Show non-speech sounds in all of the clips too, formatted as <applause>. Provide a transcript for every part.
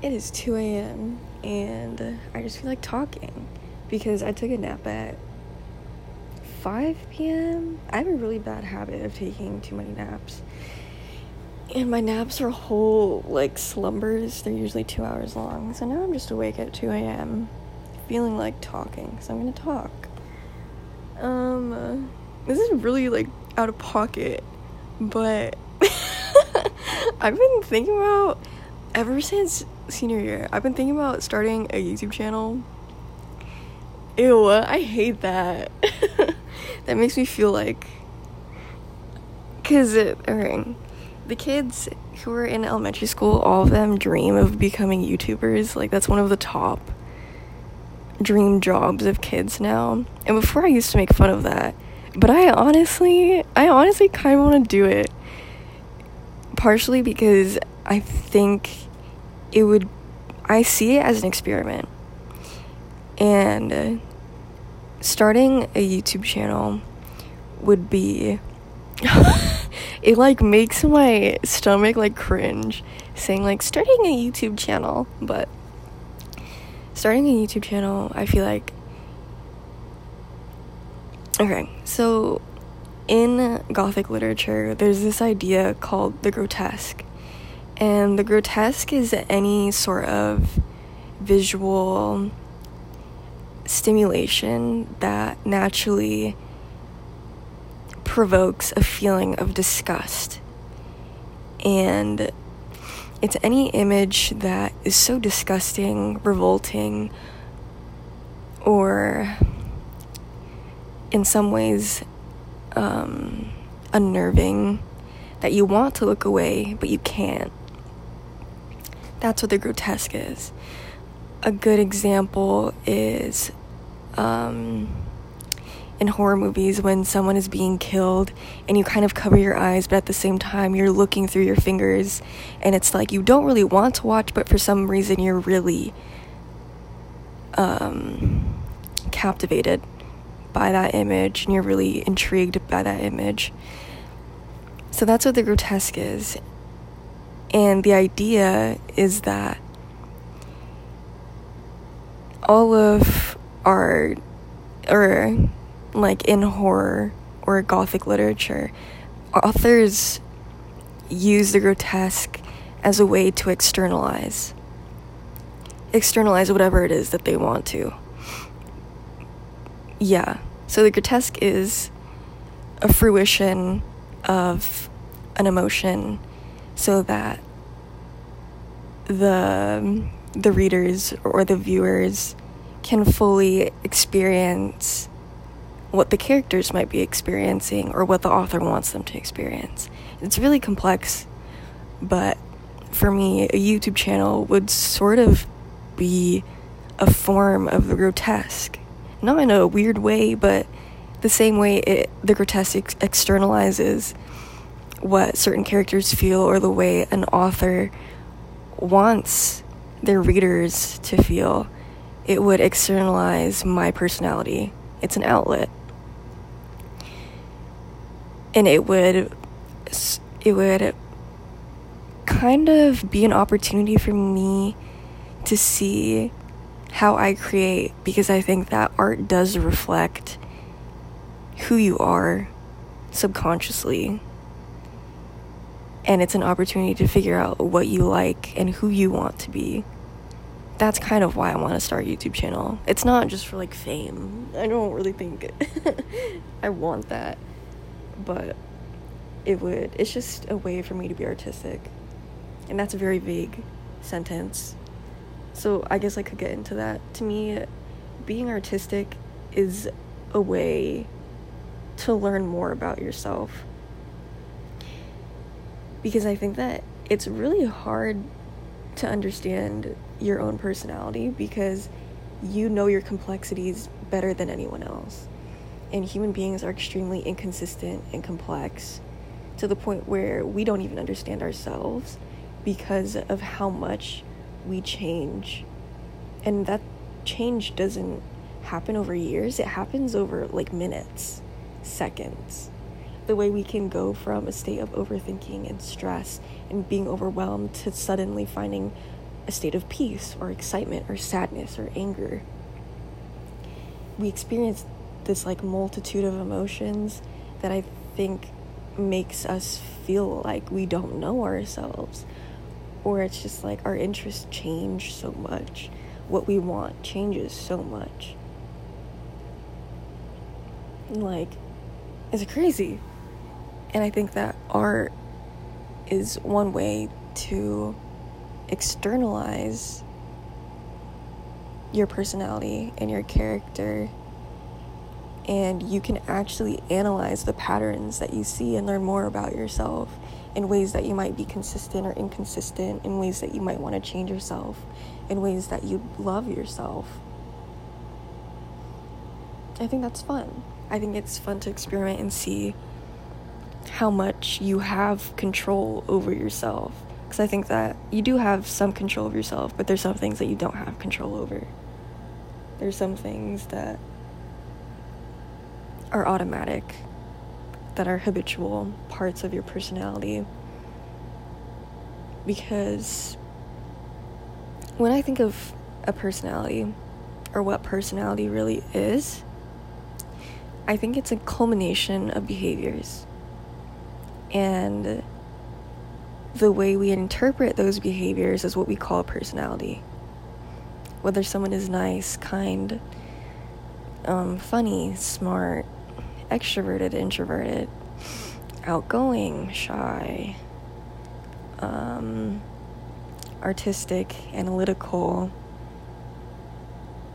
It is 2 a.m. and I just feel like talking because I took a nap at 5 p.m. I have a really bad habit of taking too many naps. And my naps are whole, like, slumbers. They're usually two hours long. So now I'm just awake at 2 a.m. feeling like talking. So I'm gonna talk. Um, this is really, like, out of pocket. But <laughs> I've been thinking about, ever since senior year, I've been thinking about starting a YouTube channel. Ew, I hate that. <laughs> that makes me feel like. Because, okay, the kids who are in elementary school, all of them dream of becoming YouTubers. Like, that's one of the top dream jobs of kids now. And before I used to make fun of that. But I honestly, I honestly kind of want to do it. Partially because I think it would I see it as an experiment. And uh, starting a YouTube channel would be <laughs> it like makes my stomach like cringe saying like starting a YouTube channel, but starting a YouTube channel, I feel like Okay, so in Gothic literature, there's this idea called the grotesque. And the grotesque is any sort of visual stimulation that naturally provokes a feeling of disgust. And it's any image that is so disgusting, revolting, or in some ways um, unnerving that you want to look away, but you can't. That's what the grotesque is. A good example is um, in horror movies when someone is being killed and you kind of cover your eyes, but at the same time you're looking through your fingers, and it's like you don't really want to watch, but for some reason you're really um, captivated by that image and you're really intrigued by that image. So that's what the grotesque is. And the idea is that all of our, or like in horror or gothic literature, authors use the grotesque as a way to externalize. Externalize whatever it is that they want to. Yeah. So the grotesque is a fruition of an emotion so that the the readers or the viewers can fully experience what the characters might be experiencing or what the author wants them to experience. It's really complex, but for me, a YouTube channel would sort of be a form of the grotesque not in a weird way, but the same way it, the grotesque ex- externalizes what certain characters feel or the way an author wants their readers to feel, it would externalize my personality. It's an outlet. And it would it would kind of be an opportunity for me to see how I create because I think that art does reflect who you are subconsciously. And it's an opportunity to figure out what you like and who you want to be. That's kind of why I want to start a YouTube channel. It's not just for like fame. I don't really think <laughs> I want that. But it would it's just a way for me to be artistic. And that's a very vague sentence so I guess I could get into that. To me, being artistic is a way to learn more about yourself. Because I think that it's really hard to understand your own personality because you know your complexities better than anyone else. And human beings are extremely inconsistent and complex to the point where we don't even understand ourselves because of how much we change. And that change doesn't happen over years, it happens over like minutes, seconds. The way we can go from a state of overthinking and stress and being overwhelmed to suddenly finding a state of peace or excitement or sadness or anger. We experience this like multitude of emotions that I think makes us feel like we don't know ourselves. Or it's just like our interests change so much. What we want changes so much. Like, it's crazy. And I think that art is one way to externalize your personality and your character and you can actually analyze the patterns that you see and learn more about yourself in ways that you might be consistent or inconsistent, in ways that you might want to change yourself, in ways that you love yourself. I think that's fun. I think it's fun to experiment and see how much you have control over yourself. Because I think that you do have some control of yourself, but there's some things that you don't have control over. There's some things that are automatic, that are habitual parts of your personality. Because when I think of a personality, or what personality really is, I think it's a culmination of behaviors. And the way we interpret those behaviors is what we call personality. Whether someone is nice, kind, um, funny, smart, extroverted, introverted, outgoing, shy, um, artistic, analytical.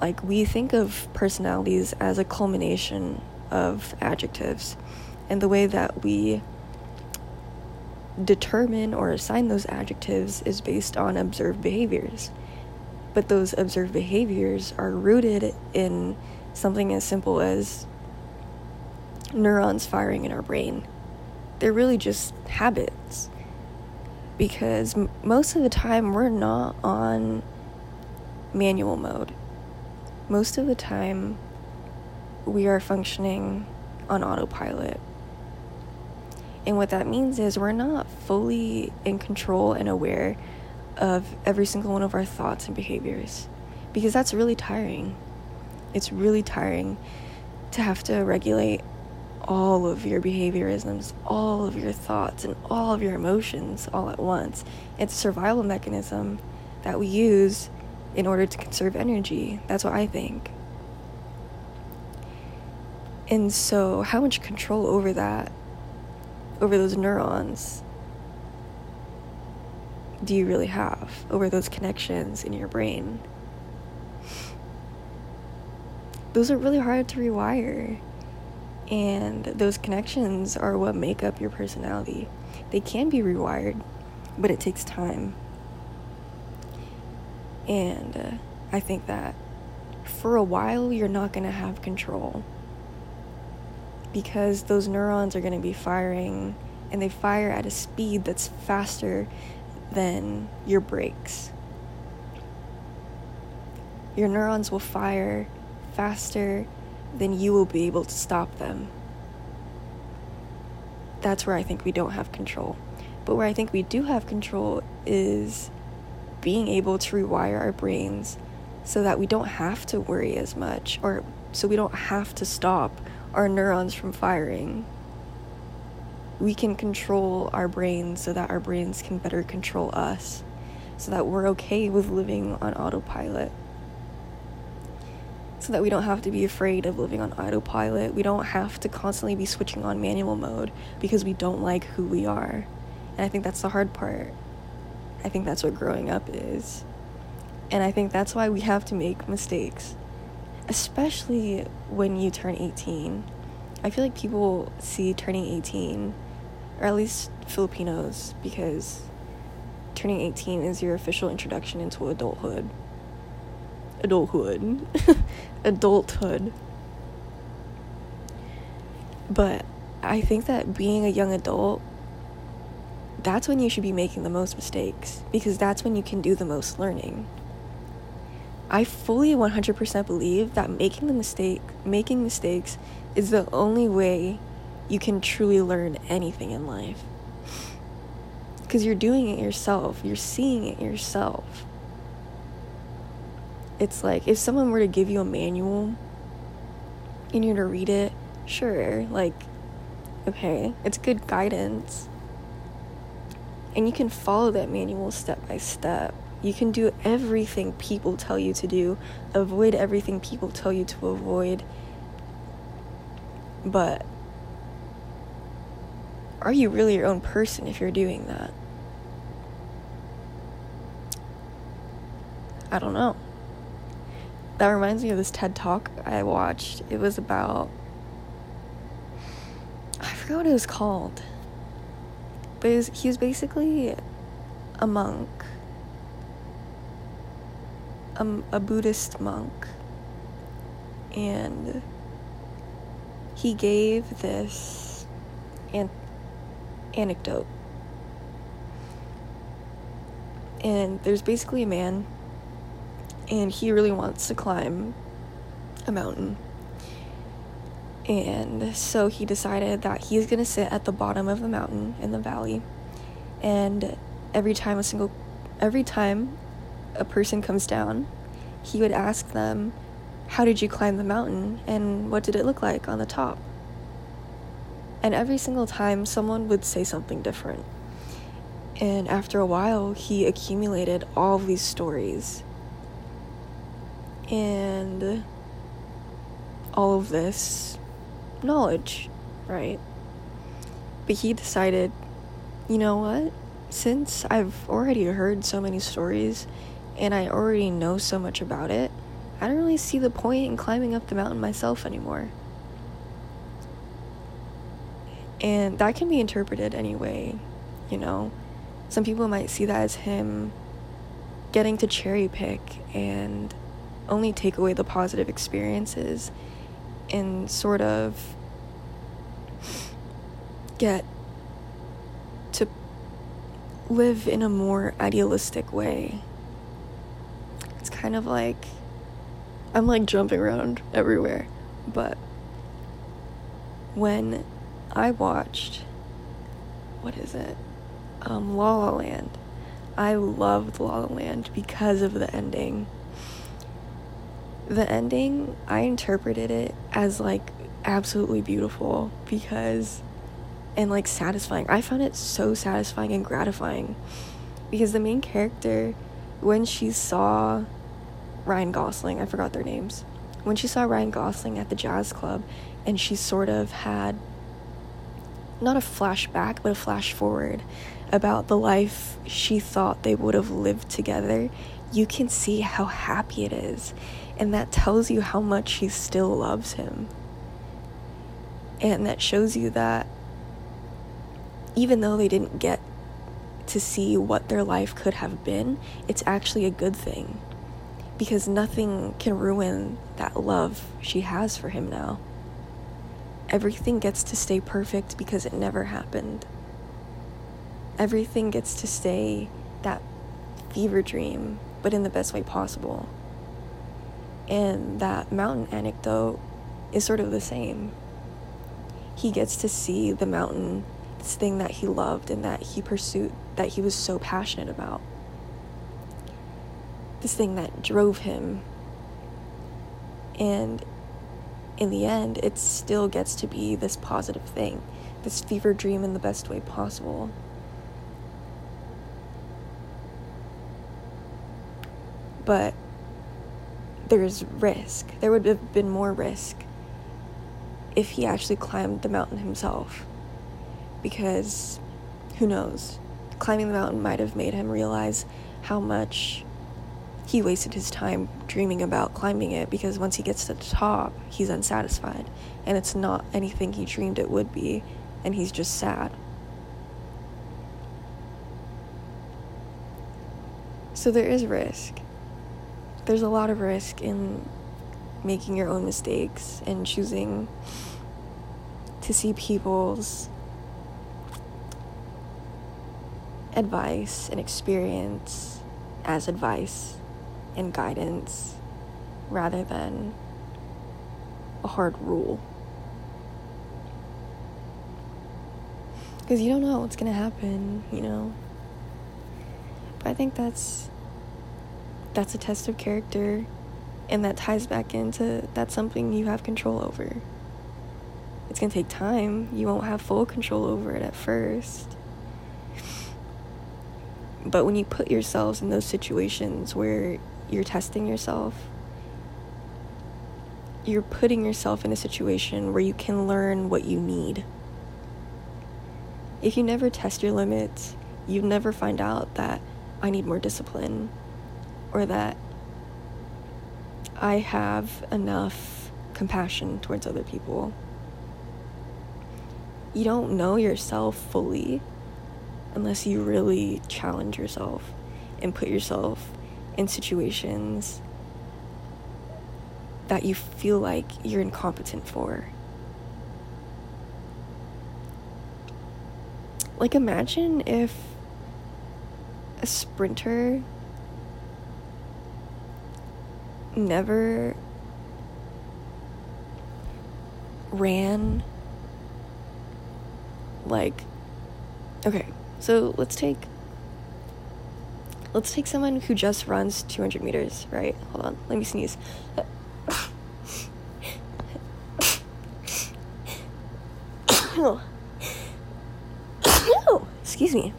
Like, we think of personalities as a culmination of adjectives. And the way that we determine or assign those adjectives is based on observed behaviors. But those observed behaviors are rooted in something as simple as neurons firing in our brain. They're really just habits. Because m- most of the time, we're not on manual mode. Most of the time, we are functioning on autopilot. And what that means is we're not fully in control and aware of every single one of our thoughts and behaviors. Because that's really tiring. It's really tiring to have to regulate all of your behaviorisms, all of your thoughts, and all of your emotions all at once. It's a survival mechanism that we use in order to conserve energy. That's what I think. And so, how much control over that, over those neurons, do you really have over those connections in your brain? Those are really hard to rewire. And those connections are what make up your personality. They can be rewired, but it takes time. And uh, I think that for a while, you're not going to have control because those neurons are going to be firing and they fire at a speed that's faster than your brakes. Your neurons will fire faster than you will be able to stop them. That's where I think we don't have control. But where I think we do have control is being able to rewire our brains so that we don't have to worry as much or so we don't have to stop our neurons from firing. We can control our brains so that our brains can better control us, so that we're okay with living on autopilot so that we don't have to be afraid of living on autopilot. We don't have to constantly be switching on manual mode because we don't like who we are. And I think that's the hard part. I think that's what growing up is. And I think that's why we have to make mistakes, especially when you turn 18. I feel like people see turning 18, or at least Filipinos, because turning 18 is your official introduction into adulthood adulthood. <laughs> adulthood. But I think that being a young adult, that's when you should be making the most mistakes because that's when you can do the most learning. I fully 100% believe that making the mistake, making mistakes is the only way you can truly learn anything in life. Because you're doing it yourself, you're seeing it yourself. it's like if someone were to give you a manual and you're to read it, sure, like, okay, it's good guidance. And you can follow that manual step by step. You can do everything people tell you to do, avoid everything people tell you to avoid. But are you really your own person if you're doing that? I don't know. That reminds me of this TED talk I watched. It was about. I forgot what it was called. But was, he was basically a monk, a, a Buddhist monk. And he gave this an- anecdote. And there's basically a man and he really wants to climb a mountain. And so he decided that he's to sit at the bottom of the mountain in the valley. And every time a single every time a person comes down, he would ask them, "How did you climb the mountain and what did it look like on the top?" And every single time someone would say something different. And after a while, he accumulated all these stories and all of this knowledge, right? But he decided, you know what? Since I've already heard so many stories and I already know so much about it, I don't really see the point in climbing up the mountain myself anymore. And that can be interpreted anyway, you know. Some people might see that as him getting to cherry pick and only take away the positive experiences and sort of get to live in a more idealistic way. Kind of like I'm like jumping around everywhere, but when I watched what is it? Um, La La Land. I loved La La Land because of the ending the ending, I interpreted it as like absolutely beautiful because and like satisfying. I found it so satisfying and gratifying because the main character when she saw Ryan Gosling, I forgot their names. When she saw Ryan Gosling at the jazz club and she sort of had not a flashback but a flash forward about the life she thought they would have lived together, you can see how happy it is and that tells you how much she still loves him. And that shows you that even though they didn't get to see what their life could have been, it's actually a good thing. Because nothing can ruin that love she has for him now. Everything gets to stay perfect because it never happened. Everything gets to stay that fever dream, but in the best way possible. And that mountain anecdote is sort of the same. He gets to see the mountain, this thing that he loved and that he pursued, that he was so passionate about. This thing that drove him. And in the end, it still gets to be this positive thing, this fever dream in the best way possible. But there's risk. There would have been more risk if he actually climbed the mountain himself. Because who knows? Climbing the mountain might have made him realize how much he wasted his time dreaming about climbing it because once he gets to the top, he's unsatisfied. And it's not anything he dreamed it would be. And he's just sad. So there is risk. There's a lot of risk in making your own mistakes and choosing to see people's advice and experience as advice and guidance rather than a hard rule. Because you don't know what's going to happen, you know? But I think that's that's a test of character And that ties back into that's something you have control over. It's going to take time. You won't have full control over it at first. But when you put yourselves in those situations where you're testing yourself, you're putting yourself in a situation where you can learn what you need. If you never test your limits, you never find out that I need more discipline or that I have enough compassion towards other people. You don't know yourself fully unless you really challenge yourself and put yourself in situations that you feel like you're incompetent for. Like, imagine if a sprinter never ran like okay so let's take let's take someone who just runs 200 meters right hold on let me sneeze <coughs> <coughs> excuse me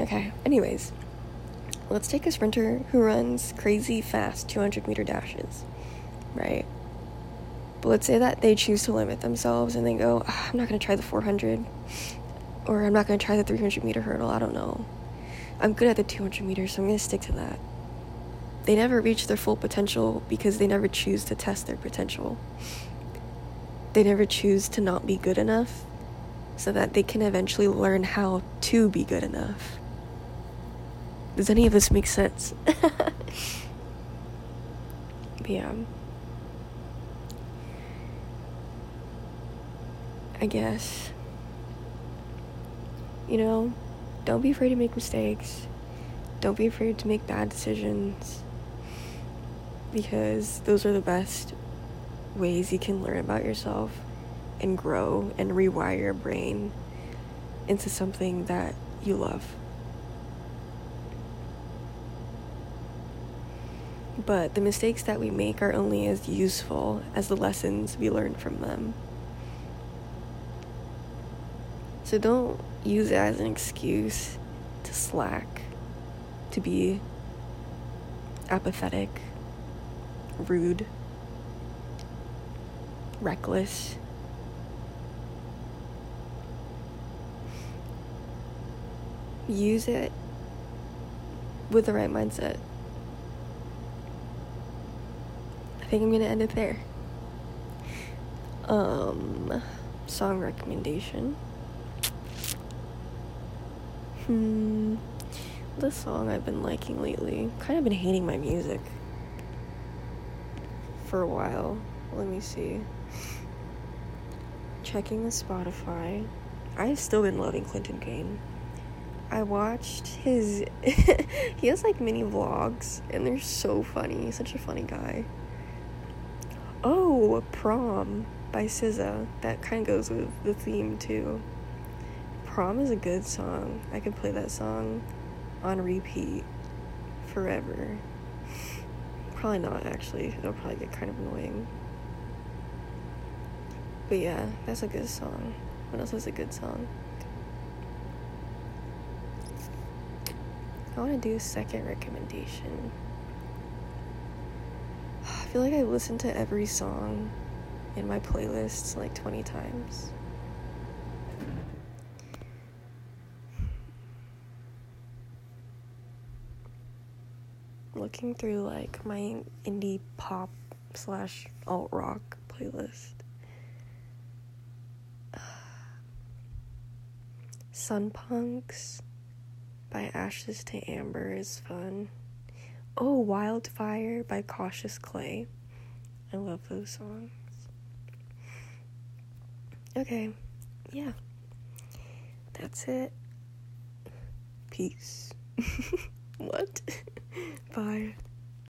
okay anyways let's take a sprinter who runs crazy fast 200 meter dashes, right? But let's say that they choose to limit themselves and they go, ah, I'm not to try the 400 or I'm not to try the 300 meter hurdle. I don't know. I'm good at the 200 meters, so I'm going to stick to that. They never reach their full potential because they never choose to test their potential. They never choose to not be good enough so that they can eventually learn how to be good enough. Does any of this make sense? <laughs> yeah. I guess. You know, don't be afraid to make mistakes. Don't be afraid to make bad decisions. Because those are the best ways you can learn about yourself and grow and rewire your brain into something that you love. but the mistakes that we make are only as useful as the lessons we learn from them. So don't use it as an excuse to slack, to be apathetic, rude, reckless. Use it with the right mindset. I think I'm gonna end it there. Um, song recommendation. Hmm, the song I've been liking lately. Kind of been hating my music for a while. Let me see. Checking the Spotify. I've still been loving Clinton Kane. I watched his. <laughs> he has like mini vlogs, and they're so funny. He's such a funny guy. Oh, Prom by SZA. That kind of goes with the theme too. Prom is a good song. I could play that song on repeat forever. Probably not, actually. It'll probably get kind of annoying. But yeah, that's a good song. What else is a good song? I want to do a second recommendation <sighs> I feel like I listened to every song in my playlists like 20 times. Looking through like my indie pop slash alt rock playlist. <sighs> Sun Punks by Ashes to Amber is fun. Oh, Wildfire by Cautious Clay. I love those songs. Okay, yeah. That's it. Peace. <laughs> what? <laughs> Bye.